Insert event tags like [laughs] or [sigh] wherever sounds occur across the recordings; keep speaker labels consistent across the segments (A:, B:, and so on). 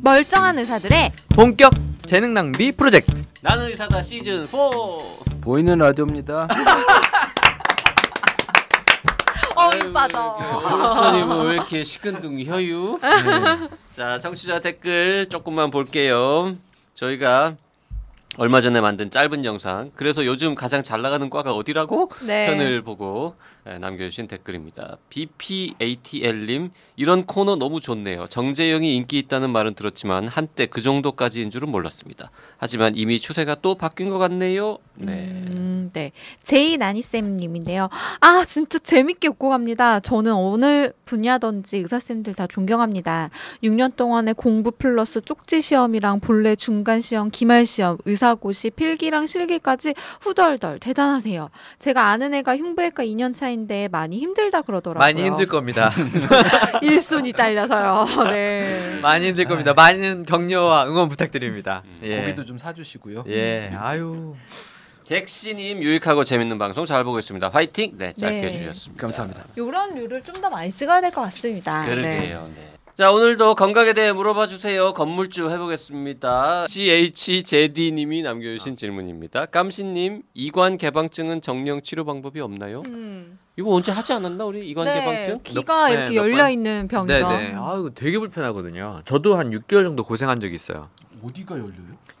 A: 멀쩡한 의사들의
B: 본격 재능 낭비 프로젝트.
C: 나는 의사다 시즌 4.
D: 보이는 라디오입니다.
A: 어이 빠져.
C: 목사님은 왜 이렇게 시큰둥 혀유? 네. 자, 청취자 댓글 조금만 볼게요. 저희가 얼마 전에 만든 짧은 영상. 그래서 요즘 가장 잘 나가는 과가 어디라고?
A: 네.
C: 편을 보고 예, 남겨주신 댓글입니다. BPATL님 이런 코너 너무 좋네요. 정재영이 인기 있다는 말은 들었지만 한때 그 정도까지인 줄은 몰랐습니다. 하지만 이미 추세가 또 바뀐 것 같네요. 네.
A: 음, 네. 제이 나니쌤님인데요. 아, 진짜 재밌게 웃고 갑니다. 저는 어느 분야든지 의사쌤들 다 존경합니다. 6년 동안의 공부 플러스 쪽지 시험이랑 본래 중간 시험, 기말 시험, 의사고시, 필기랑 실기까지 후덜덜 대단하세요. 제가 아는 애가 흉부외과 2년 차인 데 많이 힘들다 그러더라고요.
B: 많이 힘들 겁니다. [laughs]
A: 1순위 딸려서요. 네.
B: 많이 힘들 겁니다. 많은 격려와 응원 부탁드립니다. 예.
D: 고기도 좀 사주시고요.
B: 예. 아유.
C: 잭시님 유익하고 재밌는 방송 잘 보고 있습니다. 화이팅! 네, 짧게
A: 네.
C: 주셨습니다.
D: 감사합니다.
A: 요런 류를 좀 더 많이 찍어야 될 것 같습니다. 네.
C: 그러게요. 네. 자 오늘도 건강에 대해 물어봐 주세요. 건물주 해보겠습니다. CHJD님이 남겨주신 질문입니다. 깜신님 이관 개방증은 정령 치료 방법이 없나요?
A: 음.
C: 이거 언제 하지 않았나 우리 이관
A: 네,
C: 개방증?
A: 귀가
B: 몇-
A: 이렇게
B: 네, 몇
A: 열려
B: 번?
A: 있는 병이죠.
B: 네네. 아 이거 되게 불편하거든요. 저도 한 6개월 정도 고생한 적이 있어요.
D: 어디가 열려요?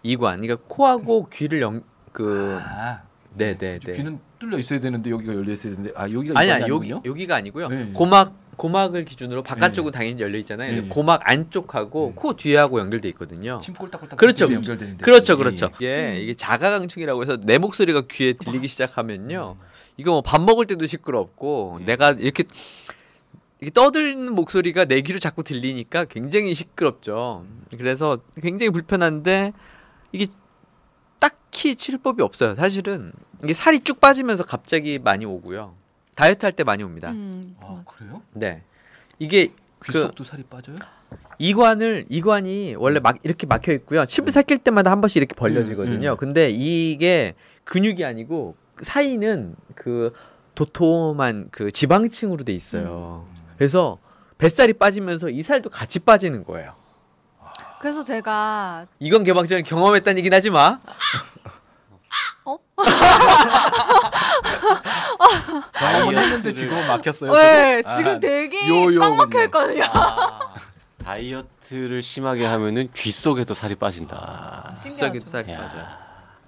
B: 이관. 그러니까 코하고 귀를 연 그.
D: 아,
B: 네네네.
D: 귀는 뚫려 있어야 되는데 여기가 열려 있어야 되는데 아 여기가
B: 아니야 여기? 여기가 아니고요.
D: 네.
B: 고막 고막을 기준으로 바깥쪽은 당연히 열려 있잖아요.
D: 네.
B: 고막 안쪽하고
D: 네.
B: 코 뒤하고 연결돼 있거든요.
D: 침 꼴딱꼴딱
B: 그렇죠.
D: 연결되는데.
B: 그렇죠,
D: 예,
B: 그렇죠.
D: 예.
B: 예, 이게 자가강층이라고 해서 내 목소리가 귀에 들리기 시작하면요. 이거 뭐 밥 먹을 때도 시끄럽고 내가 이렇게 이렇게 떠드는 목소리가 내 귀로 자꾸 들리니까 굉장히 시끄럽죠. 그래서 굉장히 불편한데 이게 딱히 치료법이 없어요. 사실은 이게 살이 쭉 빠지면서 갑자기 많이 오고요. 다이어트 할 때 많이 옵니다.
A: 음,
D: 아 그래요?
B: 네. 이게 귀그
D: 속도 살이 빠져요?
B: 이관을 이관이 원래 막 이렇게 막혀 있고요. 침을 삼킬 때마다 한 번씩 이렇게 벌려지거든요.
D: 음, 음.
B: 근데 이게 근육이 아니고 사이는 그 도톰한 그 지방층으로 돼 있어요. 그래서 뱃살이 빠지면서 이 살도 같이 빠지는 거예요.
A: 그래서 제가
B: 이건 개방전을 경험했다는 얘기는 하지 마.
D: 경험은 했는데 지금 막혔어요.
A: 네? 지금
D: 아,
A: 되게
D: 요요군요.
A: 꽉 막혀 있거든요.
C: 아, 다이어트를 심하게 하면은 귀 속에도 살이 빠진다.
B: 뱃살이
A: 신기하죠.
B: 살이
C: 야.
B: 빠져.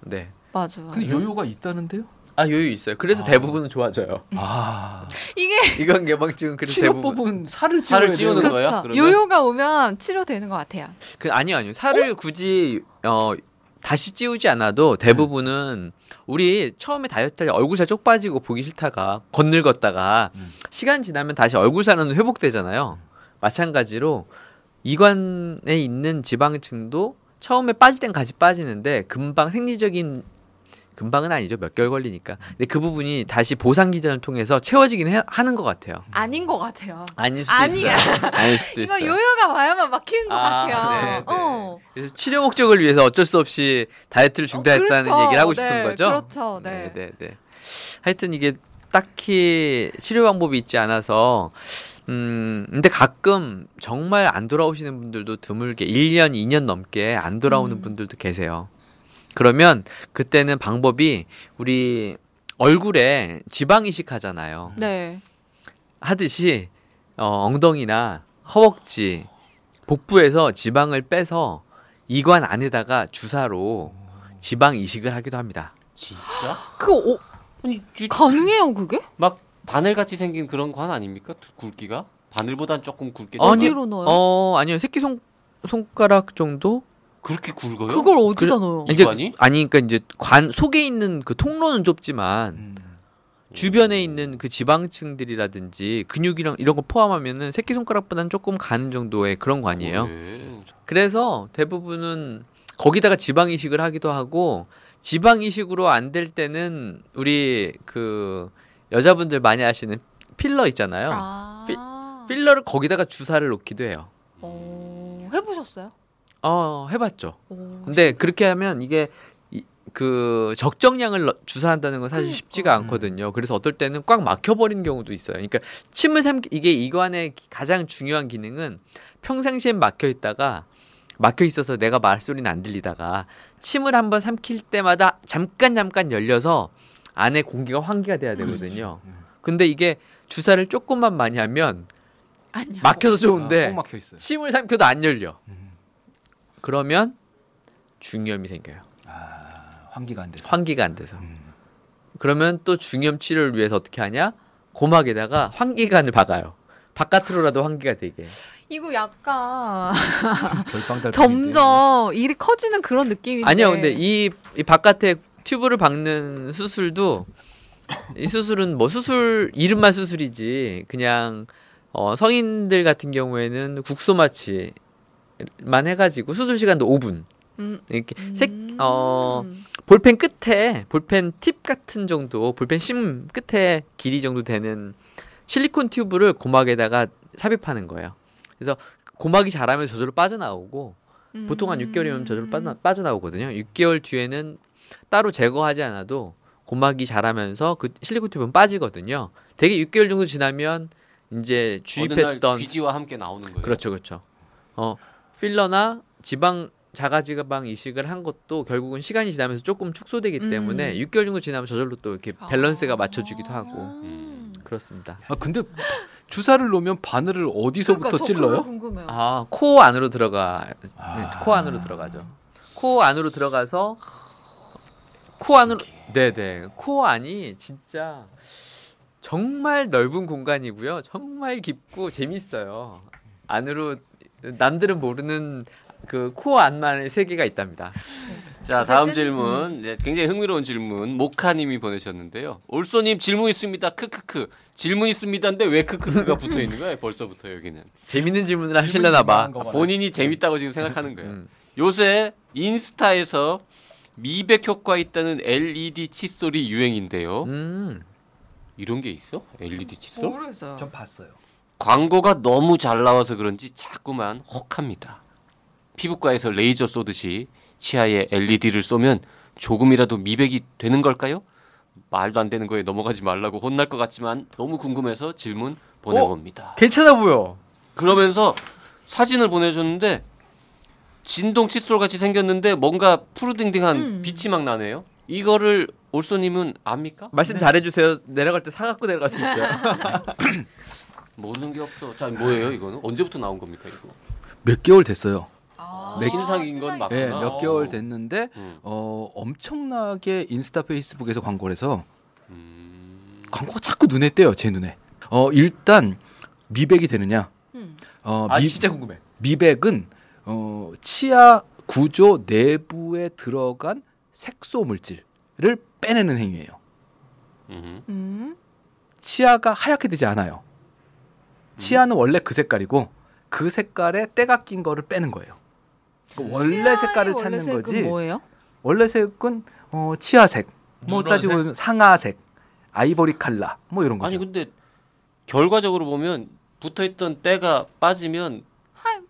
B: 네.
A: 맞아, 맞아.
D: 근데 요요가 있다는데요?
B: 아 여유 있어요. 그래서
D: 아.
B: 대부분은 좋아져요.
D: 아
A: 이게
B: 이건 개방증은 그래서 대부분
D: 치료법은 살을
C: 살을 찌우는? 거야?
A: 그렇죠.
C: 그러면?
A: 요요가 오면 치료되는 것 같아요.
B: 그 아니요 아니요 살을 굳이 어 다시 찌우지 않아도 대부분은 우리 처음에 다이어트 할때 얼굴 살 쪽 빠지고 보기 싫다가 건늙었다가
D: 음.
B: 시간 지나면 다시 얼굴 살은 회복되잖아요. 마찬가지로 이관에 있는 지방층도 처음에 빠질 땐 같이 빠지는데 금방 생리적인 금방은 아니죠 몇 개월 걸리니까 근데 그 부분이 다시 보상 기전을 통해서 채워지긴 해- 하는 것 같아요.
A: 아닌 것 같아요.
B: 아닐 수도
A: 아니야.
B: 있어요. [laughs] 아닐 수도
A: 이거
B: 있어요.
A: 요요가 와야만 막히는 것
B: 아,
A: 같아요.
B: 네, 네.
A: 어.
B: 그래서 치료 목적을 위해서 어쩔 수 없이 다이어트를 중단했다는
A: 그렇죠.
B: 얘기를 하고 싶은
A: 네,
B: 거죠.
A: 그렇죠. 네.
B: 네, 네. 하여튼 이게 딱히 치료 방법이 있지 않아서 음, 근데 가끔 정말 안 돌아오시는 분들도 드물게 1년, 2년 넘게 안 돌아오는
A: 음.
B: 분들도 계세요. 그러면 그때는 방법이 우리 얼굴에 지방 이식하잖아요.
A: 네.
B: 하듯이 어, 엉덩이나 허벅지, 복부에서 지방을 빼서 이관 안에다가 주사로 지방 이식을 하기도 합니다.
C: 진짜?
A: 그 오,
C: 아니 귀-
A: 가능해요, 그게?
C: 막 바늘 같이 생긴 그런 관 아닙니까? 굵기가? 바늘보단 조금 굵게
A: 어디로 넣어요?
B: 어 아니요 새끼 손 손가락 정도
C: 그렇게 굵어요?
A: 그걸 어디다
B: 그래-
A: 넣어요?
C: 이-
B: 이제? 아니 그러니까 이제 관 속에 있는 그 통로는 좁지만
D: 음.
B: 주변에 있는 그 지방층들이라든지 근육이랑 이런 거 포함하면은 새끼 손가락보다는 조금 가는 정도의 그런 관이에요.
C: 그래.
B: 그래서 대부분은 거기다가 지방 이식을 하기도 하고 지방 이식으로 안 될 때는 우리 그 여자분들 많이 하시는 필러 있잖아요.
A: 아.
B: 필러를 거기다가 주사를 놓기도 해요.
A: 어, 해보셨어요?
B: 어, 해봤죠.
A: 오,
B: 근데 그렇게 하면 이게 이- 그 적정량을 넣- 주사한다는 건 사실
A: 그러니까.
B: 쉽지가 않거든요. 그래서 어떨 때는 꽉 막혀버리는 경우도 있어요. 그러니까 침을 삼 이게 이관의 가장 중요한 기능은 평상시엔 막혀 있다가 막혀 있어서 내가 말소리는 안 들리다가 침을 한번 삼킬 때마다 잠깐 잠깐 열려서 안에 공기가 환기가 돼야 되거든요.
D: 음.
B: 근데 이게 주사를 조금만 많이 하면. 막혀서
D: 아,
B: 좋은데
D: 막혀 있어요.
B: 침을 삼켜도 안 열려.
D: 음.
B: 그러면 중염이 생겨요.
D: 아, 환기가 안 돼서.
B: 환기가 안 돼서.
D: 음.
B: 그러면 또 중염 치료를 위해서 어떻게 하냐? 고막에다가 환기관을 박아요. 바깥으로라도 환기가 되게.
A: 이거 약간. [laughs] 점점 일이 커지는 그런 느낌인데.
B: 아니요, 근데 이, 이 바깥에 튜브를 박는 수술도 이 수술은 뭐 수술 이름만 수술이지 그냥 어, 성인들 같은 경우에는 국소 마취 만 해가지고 수술 시간도 5분
A: 음.
B: 이렇게
A: 음.
B: 색, 어, 볼펜 끝에 볼펜 팁 같은 정도 볼펜 심 끝에 길이 정도 되는 실리콘 튜브를 고막에다가 삽입하는 거예요. 그래서 고막이 자라면 저절로 빠져나오고 보통 한 6개월이면 저절로 빠져, 빠져나오거든요. 6개월 뒤에는 따로 제거하지 않아도 고막이 자라면서 그 실리콘 튜브는 빠지거든요. 되게 6개월 정도 지나면 이제 주입했던
C: 귀지와 함께 나오는 거예요.
B: 그렇죠, 그렇죠. 어 필러나 지방 자가지방 이식을 한 것도 결국은 시간이 지나면서 조금 축소되기
A: 음.
B: 때문에 6개월 정도 지나면 저절로 또 이렇게 밸런스가 맞춰지기도 하고
C: 음.
B: 그렇습니다.
D: 아 근데 주사를 놓으면 바늘을 어디서부터
A: 그러니까
D: 찔러요?
A: 궁금해요.
B: 아코 안으로 들어가 네,
D: 아.
B: 코 안으로 들어가죠. 코 안으로 들어가서 코 안으로 네네 코 안이 진짜 정말 넓은 공간이고요. 정말 깊고 재밌어요. 안으로 남들은 모르는 그코 안만의 세계가 있답니다.
C: 자 다음 질문 네, 굉장히 흥미로운 질문 모카님이 보내셨는데요. 올소님 질문 있습니다. 크크크 질문 있습니다인데 왜 크크크가 [laughs] 붙어 있는 거예요? 벌써부터 여기는
B: 재밌는 질문을 하실려나 봐.
D: 거 봐라.
C: 본인이 재밌다고 지금 생각하는 거예요.
B: 음.
C: 요새 인스타에서 미백 효과 있다는 LED 칫솔이 유행인데요.
B: 음.
C: 이런 게 있어? LED 칫솔?
A: 모르겠어요.
D: 전 봤어요.
C: 광고가 너무 잘 나와서 그런지 자꾸만 혹합니다. 피부과에서 레이저 쏘듯이 치아에 LED를 쏘면 조금이라도 미백이 되는 걸까요? 말도 안 되는 거에 넘어가지 말라고 혼날 것 같지만 너무 궁금해서 질문 보내봅니다.
B: 괜찮아 보여.
C: 그러면서 사진을 보내줬는데 진동 칫솔 같이 생겼는데 뭔가 푸르딩딩한
A: 음.
C: 빛이 막 나네요. 이거를 올소님은 압니까?
B: 말씀 잘해주세요. 내려갈 때 사갖고 내려갈 수 있어요. [laughs]
C: 모르는 게 없어. 자 뭐예요 이거는? 언제부터 나온 겁니까 이거?
D: 몇 개월 됐어요.
A: 아,
C: 네, 신상인 건 맞구나.
D: 예,
C: 아.
D: 몇 개월 됐는데
C: 음.
D: 어 엄청나게 인스타 페이스북에서 광고를 해서
C: 음.
D: 광고가 자꾸 눈에 띄어요 제 눈에. 어 일단 미백이 되느냐?
A: 음.
B: 어아
D: 미,
B: 진짜 궁금해.
D: 미백은 어 치아 구조 내부에 들어간 색소 물질을 빼내는 행위예요.
C: 음.
A: 음.
D: 치아가 하얗게 되지 않아요. 치아는 원래 그 색깔이고 그 색깔에 때가 낀 거를 빼는 거예요. 그 원래 색깔을
A: 원래
D: 찾는 거지.
A: 뭐예요?
D: 원래 색은 어, 치아색, 뭐? 따지고 보면 상아색, 아이보리 칼라, 뭐 이런 거죠.
C: 아니 근데 결과적으로 보면 붙어있던 때가 빠지면 아,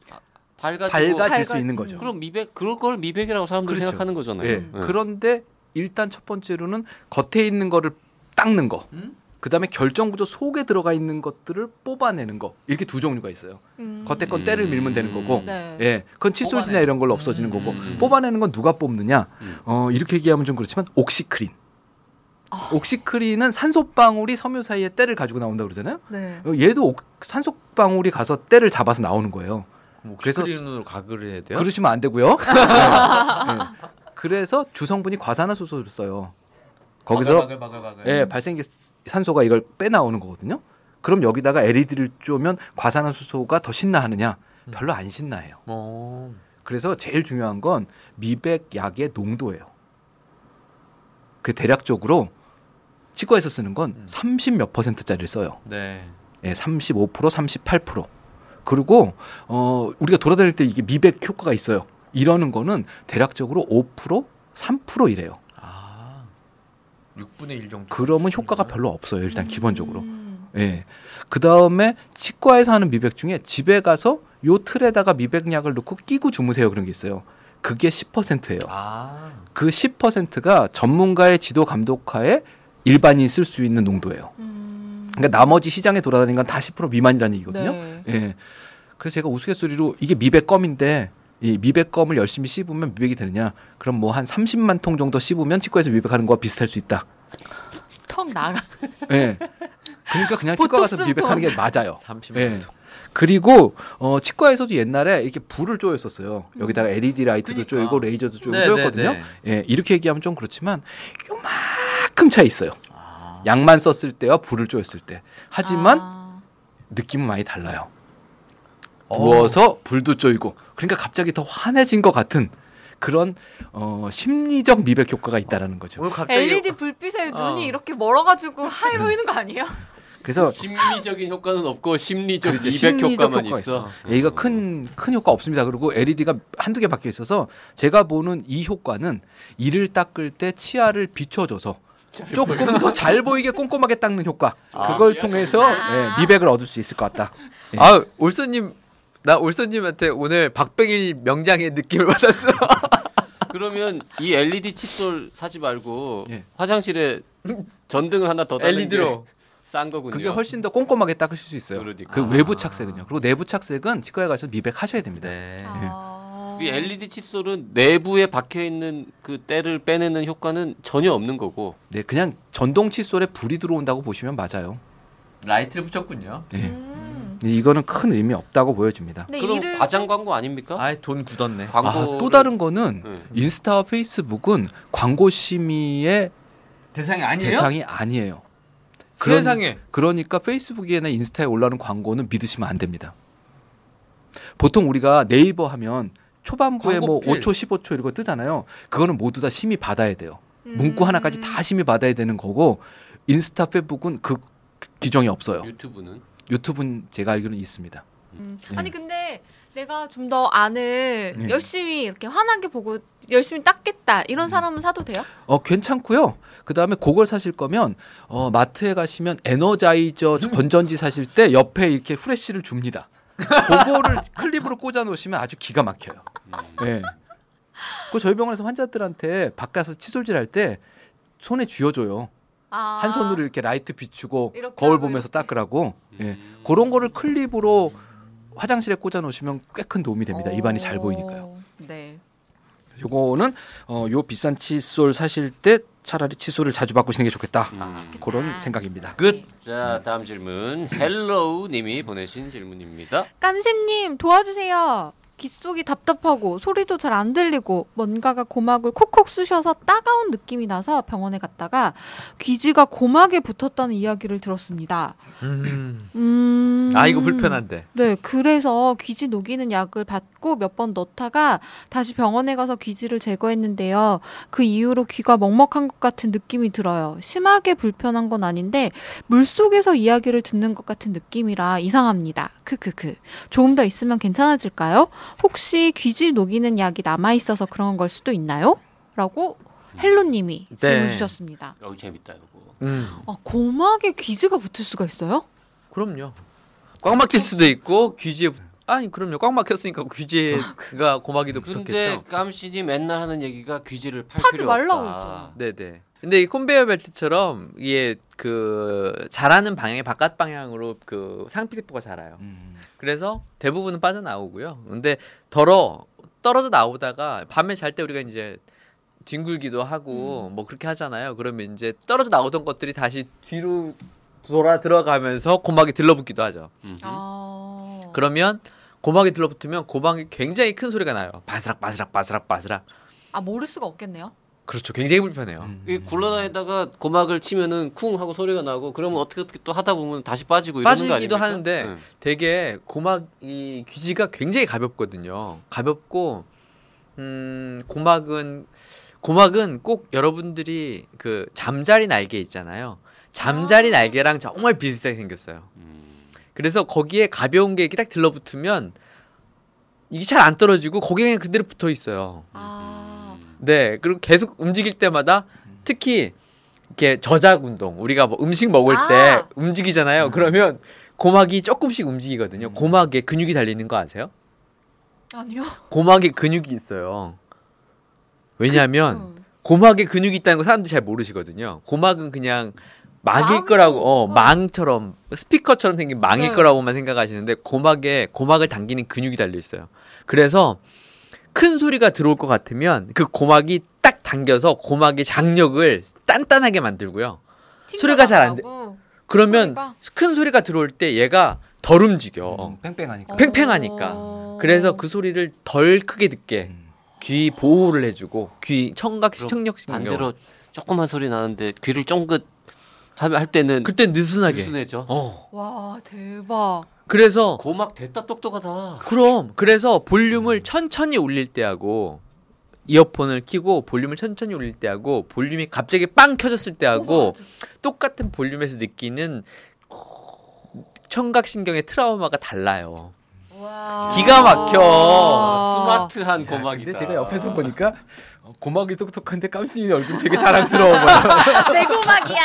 C: 밝아지고
D: 밝아질 수
A: 밝아-
D: 있는 거죠.
C: 그럼 미백 그럴 걸 미백이라고 사람들이
D: 그렇죠.
C: 생각하는 거잖아요.
D: 예.
C: 예.
D: 그런데 일단 첫 번째로는 겉에 있는 거를 닦는 거.
B: 음?
D: 그다음에 결정 구조 속에 들어가 있는 것들을 뽑아내는 거. 이렇게 두 종류가 있어요.
A: 음.
D: 겉에 건 때를 밀면 되는 거고.
A: 네.
D: 예. 그건 칫솔지나 이런 걸로 없어지는 거고.
C: 음.
D: 뽑아내는 건 누가 뽑느냐?
C: 음.
D: 어, 이렇게 얘기하면 좀 그렇지만 옥시크린.
A: 아.
D: 옥시크린은 산소방울이 섬유 사이에 때를 가지고 나온다 그러잖아요.
A: 네.
D: 어, 얘도 옥- 산소방울이 가서 때를 잡아서 나오는 거예요. 그래서-
B: 가글을 해야 돼요?
D: 그러시면 안 되고요. [laughs] 네. 네. 그래서 주성분이 과산화수소를 써요. 거기서
B: 바글, 바글, 바글.
D: 예, 발생기 산소가 이걸 빼 나오는 거거든요. 그럼 여기다가 LED를 쪼면 과산화수소가 더 신나하느냐?
B: 음.
D: 별로 안 신나해요.
B: 어.
D: 그래서 제일 중요한 건 미백약의 농도예요. 그 대략적으로 치과에서 쓰는 건
B: 음.
D: 30 몇 퍼센트짜리를 써요.
B: 네.
D: 예, 35% 38%. 그리고 어 우리가 돌아다닐 때 이게 미백 효과가 있어요. 이러는 거는 대략적으로 5% 3% 이래요.
B: 아. 6분의 1 정도.
D: 그러면 효과가 별로 없어요. 일단 기본적으로.
A: 음.
D: 예. 그 다음에 치과에서 하는 미백 중에 집에 가서 요 틀에다가 미백약을 넣고 끼고 주무세요 그런 게 있어요. 그게 10%예요.
B: 아.
D: 그 10%가 전문가의 지도 감독하에 일반인이 쓸 수 있는 농도예요.
A: 음.
D: 그러니까 나머지 시장에 돌아다니는 건 다 10% 미만이라는 얘기거든요.
A: 네.
D: 예. 그래서 제가 우스갯소리로 이게 미백 껌인데 이 미백검을 열심히 씹으면 미백이 되느냐? 그럼 뭐 한 30만 통 정도 씹으면 치과에서 미백하는 거와 비슷할 수 있다.
A: 턱 나가.
D: 예. 그러니까 그냥 치과 가서 미백하는 게 맞아요.
B: 30만
D: 예.
B: 원.
D: 그리고 어, 치과에서도 옛날에 이렇게 불을 쪼였었어요. 여기다가 LED 라이트도
B: 그러니까.
D: 쪼이고 레이저도 쪼이고
B: 네,
D: 쪼였거든요.
B: 네,
D: 예, 이렇게 얘기하면 좀 그렇지만 요만큼 차이 있어요.
B: 아.
D: 약만 썼을 때와 불을 쪼였을 때. 하지만
A: 아.
D: 느낌은 많이 달라요.
B: 어.
D: 부어서 불도 쪼이고 그러니까 갑자기 더 환해진 것 같은 그런 어, 심리적 미백 효과가 있다라는 거죠.
A: LED 불빛에
B: 어.
A: 눈이 이렇게 멀어가지고 하얘 보이는 거 아니에요?
D: 그래서
C: 심리적인 효과는 없고 심리적
D: 그렇죠.
C: 미백
D: 심리적
C: 효과만
D: 효과가
C: 있어.
D: 얘가 큰 큰 효과 없습니다. 그리고 LED가 한두 개 박혀 있어서 제가 보는 이 효과는 이를 닦을 때 치아를 비춰줘서 조금 더 잘 보이게 꼼꼼하게 닦는 효과.
C: 아,
D: 그걸? 통해서
A: 아.
D: 예, 미백을 얻을 수 있을 것 같다. 예.
B: 아 올소님 나 올소님한테 오늘 박백일 명장의 느낌을 받았어. [laughs]
C: 그러면 이 LED 칫솔 사지 말고
D: 예.
C: 화장실에 전등을 하나 더 달는
B: LED로.
C: 싼 거군요.
D: 그게 훨씬 더 꼼꼼하게 닦으실 수 있어요.
C: 그러니까.
D: 그 외부 착색은요. 그리고 내부 착색은 치과에 가서 미백하셔야 됩니다.
B: 네.
A: 아.
C: 이 LED 칫솔은 내부에 박혀 있는 그 때를 빼내는 효과는 전혀 없는 거고.
D: 네, 그냥 전동 칫솔에 불이 들어온다고 보시면 맞아요.
B: 라이트를 붙였군요.
D: 네.
A: 음.
D: 이거는 큰 의미 없다고 보여집니다.
A: 근데
C: 그럼
A: 이를
C: 과장 광고 아닙니까?
B: 아이 돈 굳었네.
C: 광고
D: 아, 또 다른 거는
C: 응.
D: 인스타와 페이스북은 광고 심의의
B: 대상이 아니에요?
D: 대상이 아니에요. 그런-
B: 세상에.
D: 그러니까 페이스북이나 인스타에 올라오는 광고는 믿으시면 안 됩니다. 보통 우리가 네이버 하면 초반부에 뭐
B: 광고필.
D: 5초, 15초 이런 거 뜨잖아요. 그거는 모두 다 심의 받아야 돼요. 문구
A: 음.
D: 하나까지 다 심의 받아야 되는 거고 인스타, 페이스북은 그 규정이 없어요.
C: 유튜브는
D: 유튜브는 제가 알기로는 있습니다.
A: 음.
D: 예.
A: 아니 근데 내가 좀 더 안을
D: 예.
A: 열심히 이렇게 환하게 보고 열심히 닦겠다 이런 사람은 사도 돼요?
D: 어 괜찮고요. 그 다음에 그걸 사실 거면 어, 마트에 가시면 에너자이저 건전지 사실 때 옆에 이렇게 후레쉬를 줍니다. 그거를 [laughs] 클립으로 꽂아 놓으시면 아주 기가 막혀요.
C: 음.
D: 예. 그 저희 병원에서 환자들한테 바깥에서 칫솔질 할 때 손에 쥐어줘요.
A: 아.
D: 한 손으로 이렇게 라이트 비추고
A: 이렇게
D: 거울 보면서
A: 이렇게.
D: 닦으라고. 예.
C: 음.
D: 그런 거를 클립으로 화장실에 꽂아 놓으시면 꽤 큰 도움이 됩니다.
A: 어.
D: 입안이 잘 보이니까요.
A: 네.
D: 요거는 어, 요 비싼 칫솔 사실 때 차라리 칫솔을 자주 바꾸시는 게 좋겠다.
C: 음.
D: 그런
A: 아.
D: 생각입니다.
B: 끝.
C: 자 다음 질문 헬로우 님이 보내신 질문입니다.
A: 깜신 님 도와주세요. 귓속이 답답하고 소리도 잘 안 들리고 뭔가가 고막을 콕콕 쑤셔서 따가운 느낌이 나서 병원에 갔다가 귀지가 고막에 붙었다는 이야기를 들었습니다.
B: 음.
A: 음.
B: 아 이거 불편한데.
A: 네, 그래서 귀지 녹이는 약을 받고 몇 번 넣다가 다시 병원에 가서 귀지를 제거했는데요. 그 이후로 귀가 먹먹한 것 같은 느낌이 들어요. 심하게 불편한 건 아닌데 물 속에서 이야기를 듣는 것 같은 느낌이라 이상합니다. 크크크. 조금 더 있으면 괜찮아질까요? 혹시 귀지 녹이는 약이 남아 있어서 그런 걸 수도 있나요? 라고 헬로님이 질문
B: 네.
A: 주셨습니다.
C: 여기 재밌다 이거.
B: 음.
A: 아, 고막에 귀지가 붙을 수가 있어요?
B: 그럼요. 꽉 막힐 수도 있고 귀지에 아니 그럼요. 꽉 막혔으니까 귀지가 [laughs] 고막이도
C: 근데
B: 붙었겠죠.
C: 깜씨님 맨날 하는 얘기가 귀지를 팔
A: 파지
C: 필요
A: 말라고
C: 없다.
A: 그랬잖아.
B: 네네. 근데 이 컨베이어 벨트처럼 이게 그 자라는 방향이 바깥 방향으로 그 상피세포가 자라요.
D: 음.
B: 그래서 대부분은 빠져나오고요. 근데 덜어 떨어져 나오다가 밤에 잘 때 우리가 이제 뒹굴기도 하고
A: 음.
B: 뭐 그렇게 하잖아요. 그러면 이제 떨어져 나오던 것들이 다시 뒤로 돌아 들어가면서 고막에 들러붙기도 하죠.
C: 음.
A: 아.
B: 그러면 고막에 들러붙으면 고막이 굉장히 큰 소리가 나요. 바스락 바스락 바스락 바스락.
A: 아, 모를 수가 없겠네요.
B: 그렇죠. 굉장히 불편해요.
D: 음.
C: 이 굴러다니다가 고막을 치면은 쿵 하고 소리가 나고 그러면 어떻게 어떻게 또 하다 보면 다시 빠지고 이러는 거
B: 빠지기도? 하는데
C: 응.
B: 되게 고막 이 귀지가 굉장히 가볍거든요. 가볍고 음, 고막은 고막은 꼭 여러분들이 그 잠자리 날개 있잖아요. 잠자리
A: 아.
B: 날개랑 정말 비슷하게 생겼어요.
C: 음.
B: 그래서 거기에 가벼운 게 이렇게 딱 들러붙으면 이게 잘 안 떨어지고 거기에 그냥 그대로 붙어 있어요.
A: 아.
C: 음.
B: 네, 그리고 계속 움직일 때마다 특히 이렇게 저작 운동, 우리가 뭐 음식 먹을
A: 아.
B: 때 움직이잖아요.
D: 음.
B: 그러면 고막이 조금씩 움직이거든요.
D: 음.
B: 고막에 근육이 달리는 거 아세요?
A: 아니요.
B: 고막에 근육이 있어요. 왜냐하면
A: 음.
B: 고막에 근육이 있다는 거 사람들이 잘 모르시거든요. 고막은 그냥 막일
A: 망이고,
B: 거라고, 어,
A: 어.
B: 망처럼 스피커처럼 생긴 망일
A: 네.
B: 거라고만 생각하시는데 고막에 고막을 당기는 근육이 달려 있어요. 그래서 큰 소리가 들어올 것 같으면 그 고막이 딱 당겨서 고막의 장력을 단단하게 만들고요. 소리가 잘 안 돼. 그러면
A: 소리가?
B: 큰 소리가 들어올 때 얘가 덜 움직여.
D: 음, 뺑뺑하니까.
B: 팽팽하니까.
A: 어.
B: 그래서 그 소리를 덜 크게 듣게
D: 음.
B: 귀 보호를 해주고 귀 청각 시청력 신경
C: 반대로 조그만 소리 나는데 귀를 쫑긋 할, 할 때는
B: 그때 느슨하게.
C: 느슨해져.
B: 어.
A: 와 대박.
B: 그래서
C: 고막 됐다 똑똑하다.
B: 그럼 그래서 볼륨을 천천히 올릴 때 하고 이어폰을 끼고 볼륨을 천천히 올릴 때 하고 볼륨이 갑자기 빵 켜졌을 때 하고 똑같은 볼륨에서 느끼는 청각 신경의 트라우마가 달라요.
A: 와.
B: 기가 막혀.
A: 와.
C: 스마트한 고막이다.
D: 근데 제가 옆에서 보니까 어, 고막이 똑똑한데 깜신이 얼굴 되게 자랑스러워 보여. [laughs]
A: 내 고막이야.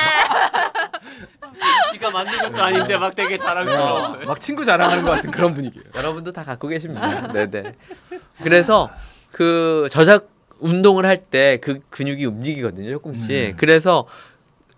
A: [laughs]
C: 지가 만든 것도 아닌데 막 되게 자랑스러워.
D: 막 친구 자랑하는 것 같은 그런 분위기예요.
B: 여러분도 다 갖고 계십니다. 네네. 그래서 그 저작 운동을 할 때 그 근육이 움직이거든요, 조금씩.
D: 음.
B: 그래서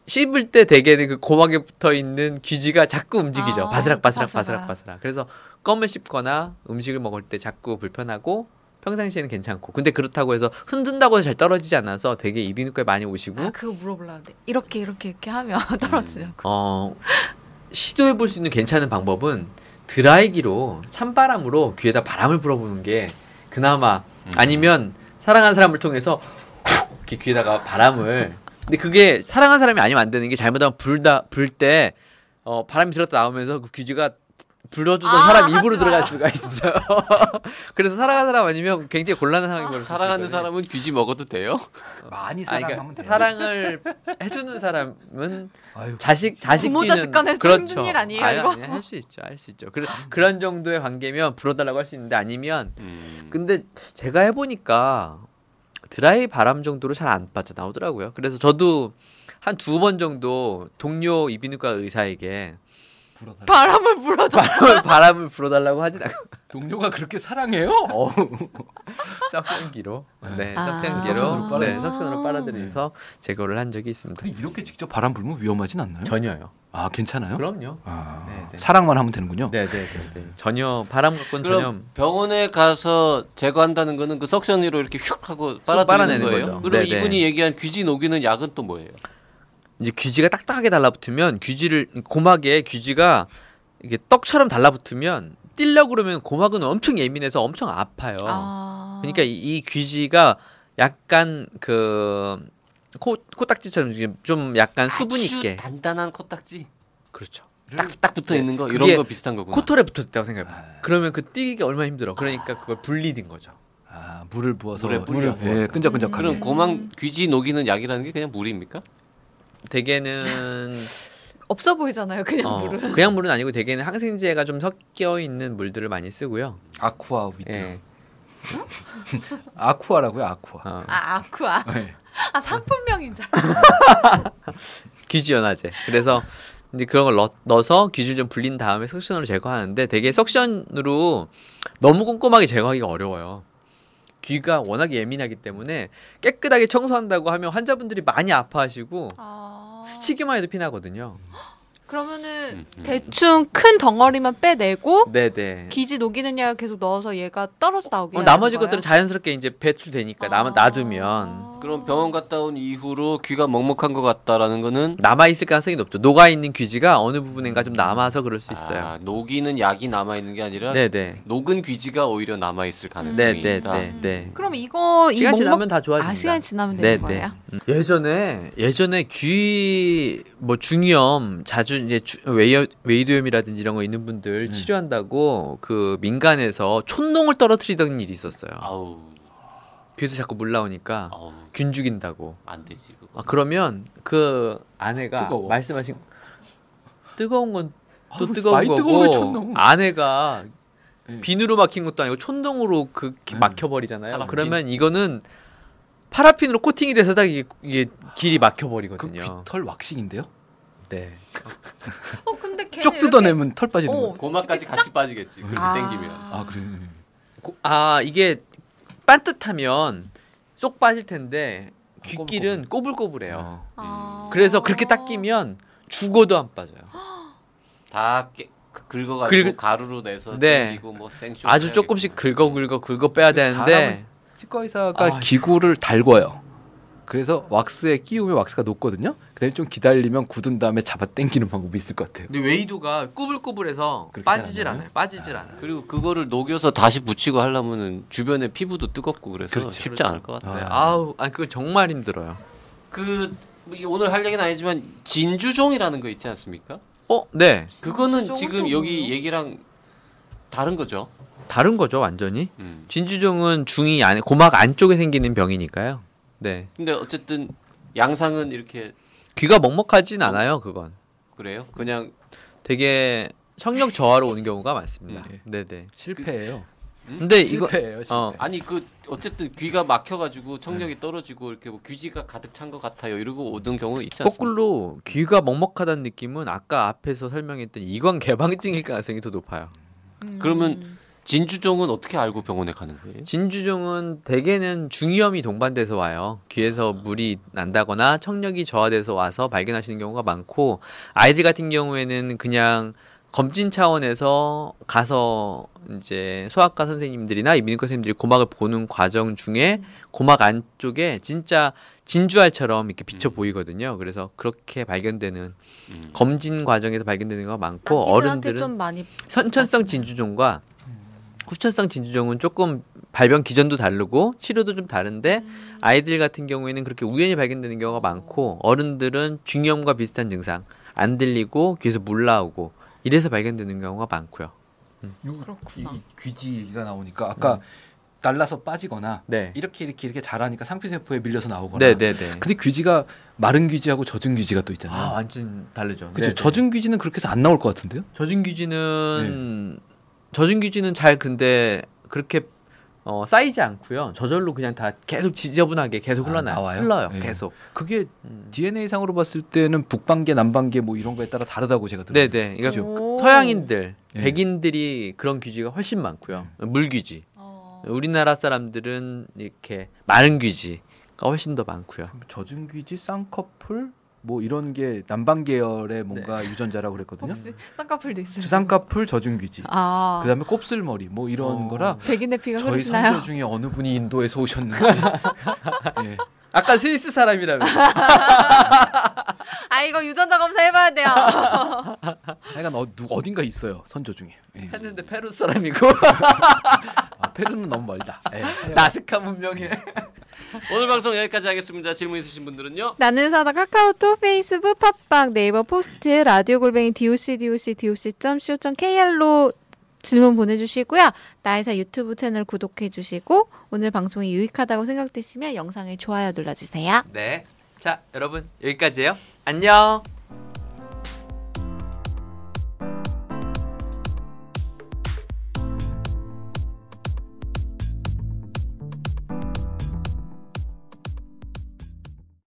B: 씹을 때 대개는 그 고막에 붙어 있는 귀지가 자꾸 움직이죠.
A: 아,
B: 바스락 바스락
A: 바스락.
B: 바스락 바스락. 그래서 껌을 씹거나 음식을 먹을 때 자꾸 불편하고 평상시에는 괜찮고. 근데 그렇다고 해서 흔든다고 해서 잘 떨어지지 않아서 되게 이비인후과에 많이 오시고
A: 아 그거 물어보려는데 이렇게 이렇게 이렇게 하면 [laughs] 떨어지냐고.
B: 어, 시도해 볼 수 있는 괜찮은 방법은 드라이기로 찬바람으로 귀에다 바람을 불어보는 게 그나마
C: 음.
B: 아니면 사랑하는 사람을 통해서 이렇게 귀에다가 바람을 근데 그게 사랑하는 사람이 아니면 안 되는 게 잘못하면 불다 불 때 어, 바람이 들었다 나오면서 그 귀지가 불어주던
A: 아,
B: 사람 입으로 들어갈. 수가 있어요. [laughs] 그래서 사랑하는 사람 아니면 굉장히 곤란한 상황이 벌어질 수
C: 사랑하는. 사람은 귀지 먹어도 돼요? [laughs]
D: 많이
B: 아니,
D: 사랑하면
B: 그러니까
D: 돼요.
B: 사랑을 해주는 사람은
D: 아유,
B: 자식 자식
A: 부모 자식 간에 좀
B: 그렇죠.
A: 힘든 일 아니에요,
B: 아니,
A: 이거?
B: 아니, 할수 있죠, 할 수 있죠. 그런 그런 정도의 관계면 불어달라고 할 수 있는데 아니면
C: 음.
B: 근데 제가 해보니까 드라이 바람 정도로 잘 안 빠져 나오더라고요. 그래서 저도 한 두 번 정도 동료 이비인후과 의사에게
D: 불어달라.
A: 바람을 불어줘.
B: 바람을, 바람을 불어달라고 하진 않고
D: 동료가 그렇게 사랑해요? 어우. [laughs]
B: 석션기로 네
A: 아.
B: 석션기로
D: 석션으로
B: 네
A: 빨아들여서.
B: 석션으로 빨아들여서 제거를 한 적이 있습니다.
D: 근데 이렇게 직접 바람 불면 위험하진 않나요?
B: 전혀요.
D: 아 괜찮아요?
B: 그럼요.
D: 아,
B: 네, 네.
D: 사랑만 하면 되는군요.
B: 네 네 네. 전혀 바람 갖고는 전혀
C: 그럼 병원에 가서 제거한다는 거는 그 석션으로 이렇게 슉 하고 빨아들이는
B: 빨아내는
C: 거예요?
B: 거죠.
C: 그럼
B: 네네.
C: 이분이 얘기한 귀지 녹이는 약은 또 뭐예요?
B: 이제 귀지가 딱딱하게 달라붙으면 귀지를 고막에 귀지가 이게 떡처럼 달라붙으면 뛸려 그러면 고막은 엄청 예민해서 엄청 아파요.
A: 아.
B: 그러니까 이, 이 귀지가 약간 그 코, 코딱지처럼 좀 약간 수분 있게
C: 단단한 코딱지
B: 그렇죠.
C: 딱딱 붙어 있는 거 이런 거 비슷한 거구나.
B: 코털에 붙었다고 생각해. 봐
D: 아.
B: 그러면 그 뛰기가 얼마나 힘들어. 그러니까 그걸 분리된 거죠.
D: 아, 물을 부어서
C: 물에 뿌려
D: 예,
C: 부어서.
D: 끈적끈적하게.
C: 그럼 고막 귀지 녹이는 약이라는 게 그냥 물입니까?
B: 대개는 [laughs]
A: 없어 보이잖아요. 그냥
B: 어,
A: 물은.
B: 그냥 물은 아니고 대개는 항생제가 좀 섞여 있는 물들을 많이 쓰고요.
D: 아쿠아 위트.
B: 예.
D: 아쿠아라고요, 아쿠아.
B: 어.
A: 아 아쿠아.
D: 네.
A: 아 상품명인 줄. [laughs] 알았어.
B: 귀지 연화제. 그래서 이제 그런 걸 넣, 넣어서 귀지를 좀 불린 다음에 석션으로 제거하는데 되게 석션으로 너무 꼼꼼하게 제거하기가 어려워요. 귀가 워낙 예민하기 때문에 깨끗하게 청소한다고 하면 환자분들이 많이 아파하시고
A: 아.
B: 스치기만 해도 피나거든요.
A: 그러면은
C: 음, 음.
A: 대충 큰 덩어리만 빼내고
B: 네네.
A: 기지 녹이는 약을 계속 넣어서 얘가 떨어져 나오게.
B: 어, 나머지
A: 거예요?
B: 것들은 자연스럽게 이제 배출되니까 남,
A: 아.
B: 놔두면
C: 그럼 병원 갔다 온 이후로 귀가 먹먹한 것 같다라는 거는
B: 남아 있을 가능성이 높죠. 녹아 있는 귀지가 어느 부분인가 좀 남아서 그럴 수 있어요.
C: 아, 녹이는 약이 남아 있는 게 아니라
B: 네네.
C: 녹은 귀지가 오히려 남아 있을 가능성이
B: 네네네.
C: 있다.
B: 네, 네.
A: 그럼 이거 이
B: 시간
A: 먹먹
B: 지나면 다 좋아집니다.
A: 아 시간 지나면 되는
B: 네네.
A: 거예요?
B: 음. 예전에 예전에 귀 뭐 중이염 자주 이제 주, 외이, 외이도염이라든지 이런 거 있는 분들
D: 음.
B: 치료한다고 그 민간에서 촛농을 떨어뜨리던 일이 있었어요.
C: 아우
B: 귀에서 자꾸 물 나오니까
C: 아우
B: 균 죽인다고.
C: 안 되지 그거.
B: 아 그러면 그 아내가
D: 뜨거워.
B: 말씀하신 뜨거운 건 또 뜨거운 거고. 아내가
D: 네.
B: 비누로 막힌 것도 아니고 촌농으로 그
D: 네.
B: 막혀버리잖아요.
C: 파라핀?
B: 그러면 이거는 파라핀으로 코팅이 돼서 딱 이게, 이게 길이
D: 그
B: 막혀버리거든요.
D: 귀털 왁싱인데요?
B: 네.
A: 어 근데 걔는
D: 쪽 뜯어내면 털 빠지는
A: 어.
D: 거.
C: 고막까지 같이 빠지겠지. 그렇게
A: 아.
C: 땡기면.
D: 아 그래.
B: 고- 아 이게 반듯하면 쏙 빠질 텐데 귓길은 꼬불꼬불 해요.
A: 아.
B: 그래서 그렇게 딱 끼면 죽어도 안 빠져요. [gasps]
C: 다 깨, 그- 긁어가지고
B: 긁-
C: 가루로 내서
B: 네.
C: 땡기고 뭐 생쇼
B: 아주 조금씩 긁어 긁어 긁어 빼야 되는데
D: 잘하면 치과 의사가
B: 아,
D: 기구를 달궈요. 그래서 왁스에 끼우면 왁스가 녹거든요. 그다음에 좀 기다리면 굳은 다음에 잡아 당기는 방법이 있을 것 같아요.
B: 근데 웨이도가 꾸불꾸불해서 빠지질? 않아요. 빠지질 않아요.
C: 그리고 그거를 녹여서 다시 붙이고 하려면은 주변에 피부도 뜨겁고 그래서
D: 그렇죠.
C: 쉽지 않을 것 같아요.
B: 네.
D: 아.
B: 아우, 아니 그거 정말 힘들어요.
C: 그 오늘 할 얘기는 아니지만 진주종이라는 거 있지 않습니까?
B: 어, 네.
C: 그거는 지금
A: 또
C: 여기? 얘기랑 다른 거죠.
B: 다른 거죠, 완전히.
C: 음.
B: 진주종은 중이 안에 고막 안쪽에 생기는 병이니까요. 네.
C: 근데 어쨌든 양상은 이렇게
B: 귀가 먹먹하진 않아요, 그건.
C: 그래요. 그냥
B: 되게 청력 저하로 오는 경우가 많습니다.
D: 네.
B: 네, 네.
D: 실패예요.
B: 근데 이거
D: 실패예요. 실패.
B: 어,
C: 아니 그 어쨌든 귀가 막혀가지고 청력이 떨어지고 이렇게 뭐 귀지가 가득 찬 것 같아요. 이러고 오는 경우 있지 않습니까?
B: 거꾸로 귀가 먹먹하다는 느낌은 아까 앞에서 설명했던 이관 [laughs] 개방증일 가능성이 더 높아요.
A: 음.
C: 그러면 진주종은 어떻게 알고 병원에 가는 거예요?
B: 진주종은 대개는 중이염이 동반돼서 와요. 귀에서 물이 난다거나 청력이 저하돼서 와서 발견하시는 경우가 많고 아이들 같은 경우에는 그냥 검진 차원에서 가서 이제 소아과 선생님들이나 이비인후과 선생님들이 고막을 보는 과정 중에 고막 안쪽에 진짜 진주알처럼 이렇게 비쳐
C: 음.
B: 보이거든요. 그래서 그렇게 발견되는
C: 음.
B: 검진 과정에서 발견되는 경우가 많고 어른들은
A: 좀 많이
B: 선천성 진주종과 후천성 진주종은 조금 발병 기전도 다르고 치료도 좀 다른데 아이들 같은 경우에는 그렇게 우연히 발견되는 경우가 많고 어른들은 중이염과 비슷한 증상 안 들리고 귀에서 물 나오고 이래서 발견되는 경우가 많고요.
A: 그렇구나.
D: 이 귀지 얘기가 나오니까 아까 날라서 빠지거나
B: 네.
D: 이렇게 이렇게 이렇게 자라니까 상피세포에 밀려서 나오거나.
B: 네, 네, 네.
D: 근데 귀지가 마른 귀지하고 젖은 귀지가 또 있잖아요.
B: 아, 완전 다르죠.
D: 그죠?
B: 네, 네.
D: 젖은 귀지는 그렇게 해서 안 나올 것 같은데요?
B: 젖은 귀지는 젖은 귀지는 잘 근데 그렇게 어, 쌓이지 않고요. 저절로 그냥 다 계속 지저분하게 계속
D: 아,
B: 흘러나요.
D: 나와요?
B: 흘러요.
D: 네.
B: 계속.
D: 그게
B: 음.
D: DNA 상으로 봤을 때는 북방계, 남방계 뭐 이런 거에 따라 다르다고 제가 들었어요.
B: 네, 네. 그러니까
A: 오.
B: 서양인들,
D: 예.
B: 백인들이 그런 귀지가 훨씬 많고요. 물귀지.
A: 어.
B: 우리나라 사람들은 이렇게 마른 귀지가 훨씬 더 많고요.
D: 젖은 귀지, 쌍꺼풀 뭐 이런 게 남방 계열의 뭔가 유전자라고 그랬거든요.
A: 혹시 쌍꺼풀도 있어요?
D: 쌍꺼풀, 젖은 귀지.
A: 아.
D: 그다음에 곱슬머리 뭐 이런
B: 어.
D: 거라
A: 백인의 피가
D: 저희
A: 흐르시나요?
D: 선조 중에 어느 분이 인도에서 오셨는지 예. [laughs]
B: 아까 스위스 사람이라며. [laughs]
A: 아 이거 유전자 검사 해봐야 돼요. [laughs]
D: 하여간 어, 누, 어딘가 있어요 선조 중에 예.
B: 했는데 페루 사람이고
D: 아, 페루는 너무 멀다 예.
B: 나스카 문명에. [laughs]
C: 오늘 방송 여기까지 하겠습니다. 질문 있으신 분들은요.
A: 나는 의사다 카카오톡, 페이스북, 팟빵, 네이버 포스트, 라디오 골뱅이 doc doc doc co kr로 질문 보내주시고요. 나의사 유튜브 채널 구독해주시고 오늘 방송이 유익하다고 생각되시면 영상에 좋아요 눌러주세요.
B: 네. 자, 여러분 여기까지예요. 안녕.